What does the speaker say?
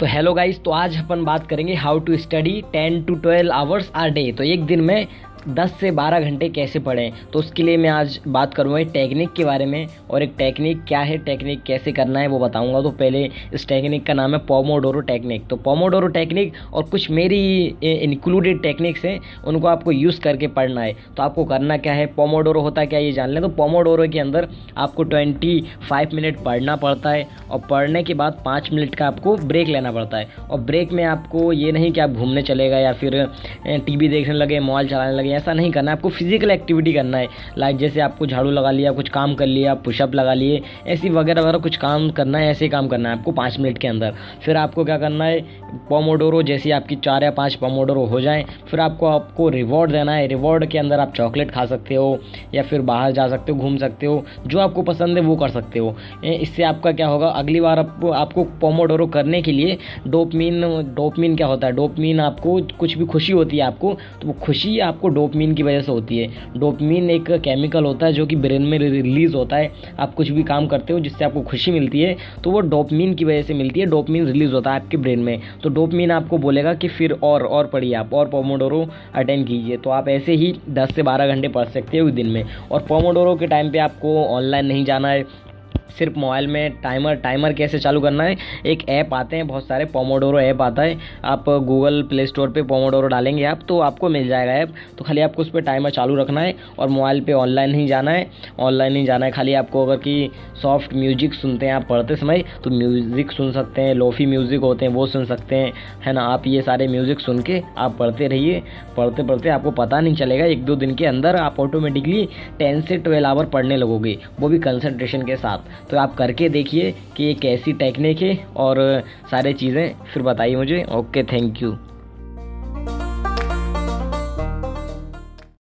तो hello guys तो आज अपन बात करेंगे how to study ten to 12 hours a day तो एक दिन में 10 से 12 घंटे कैसे पढ़ें? तो उसके लिए मैं आज बात करूँगा एक टेक्निक के बारे में और एक टेक्निक क्या है टेक्निक कैसे करना है वो बताऊँगा। तो पहले इस टेक्निक का नाम है पोमोडोरो टेक्निक तो पोमोडोरो टेक्निक और कुछ मेरी इंक्लूडेड टेक्निक्स हैं, उनको आपको यूज़ करके पढ़ना है। तो आपको करना क्या है? पोमोडोरो होता क्या ये जान लें। तो पोमोडोरो के अंदर आपको ट्वेंटी फाइव मिनट पढ़ना पड़ता है और पढ़ने के बाद पाँच मिनट का आपको ब्रेक लेना पड़ता है। और ब्रेक में आपको ये नहीं कि आप घूमने चले गए या फिर टीवी देखने लगे मोबाइल चलाने लगे ऐसा नहीं करना है आपको फ़िज़िकल एक्टिविटी करना है। लाइक जैसे आपको झाड़ू लगा लिया, कुछ काम कर लिया पुशअप लगा लिए, ऐसी वगैरह वगैरह कुछ काम करना है, ऐसे काम करना है आपको पाँच मिनट के अंदर। फिर आपको क्या करना है पोमोडोरो जैसी आपकी चार या पाँच पोमोडोरो हो जाए, फिर आपको आपको रिवॉर्ड देना है। रिवॉर्ड के अंदर आप चॉकलेट खा सकते हो, या फिर बाहर जा सकते हो, घूम सकते हो, जो आपको पसंद है वो कर सकते हो। इससे आपका क्या होगा, अगली बार आपको आपको पोमोडोरो करने के लिए डोपमीन डोपमीन क्या होता है? डोपमीन आपको कुछ भी खुशी होती है आपको तो वो खुशी आपको डोपमीन की वजह से होती है। डोपमीन एक केमिकल होता है जो कि ब्रेन में रिलीज़ होता है। आप कुछ भी काम करते हो जिससे आपको खुशी मिलती है तो वो डोपमीन की वजह से मिलती है। डोपमीन रिलीज़ होता है आपके ब्रेन में। तो डोपमीन आपको बोलेगा कि फिर और और पढ़िए आप, और पोमोडोरो अटेंड कीजिए। तो आप ऐसे ही दस से बारह घंटे पढ़ सकते हो दिन में। और पोमोडोरो के टाइम पर आपको ऑनलाइन नहीं जाना है। सिर्फ़ मोबाइल में टाइमर टाइमर कैसे चालू करना है? एक ऐप आते हैं, बहुत सारे पोमोडोरो ऐप आता है। आप गूगल प्ले स्टोर पर पोमोडोरो डालेंगे आप तो आपको मिल जाएगा ऐप। तो खाली आपको उस पर टाइमर चालू रखना है और मोबाइल पर ऑनलाइन ही जाना है। ऑनलाइन ही जाना है, खाली आपको अगर कि सॉफ्ट म्यूज़िक सुनते हैं आप पढ़ते समय तो म्यूज़िक सुन सकते हैं लोफ़ी म्यूज़िक होते हैं, वो सुन सकते हैं। है ना? आप ये सारे म्यूज़िक सुन के आप पढ़ते रहिए। पढ़ते पढ़ते आपको पता नहीं चलेगा, एक दो दिन के अंदर आप ऑटोमेटिकली टेन से ट्वेल्व आवर पढ़ने लगोगे, वो भी कंसनट्रेशन के साथ। तो आप करके देखिए कि ये कैसी टेक्निक है और सारे चीज़ें फिर बताइए मुझे। Okay thank you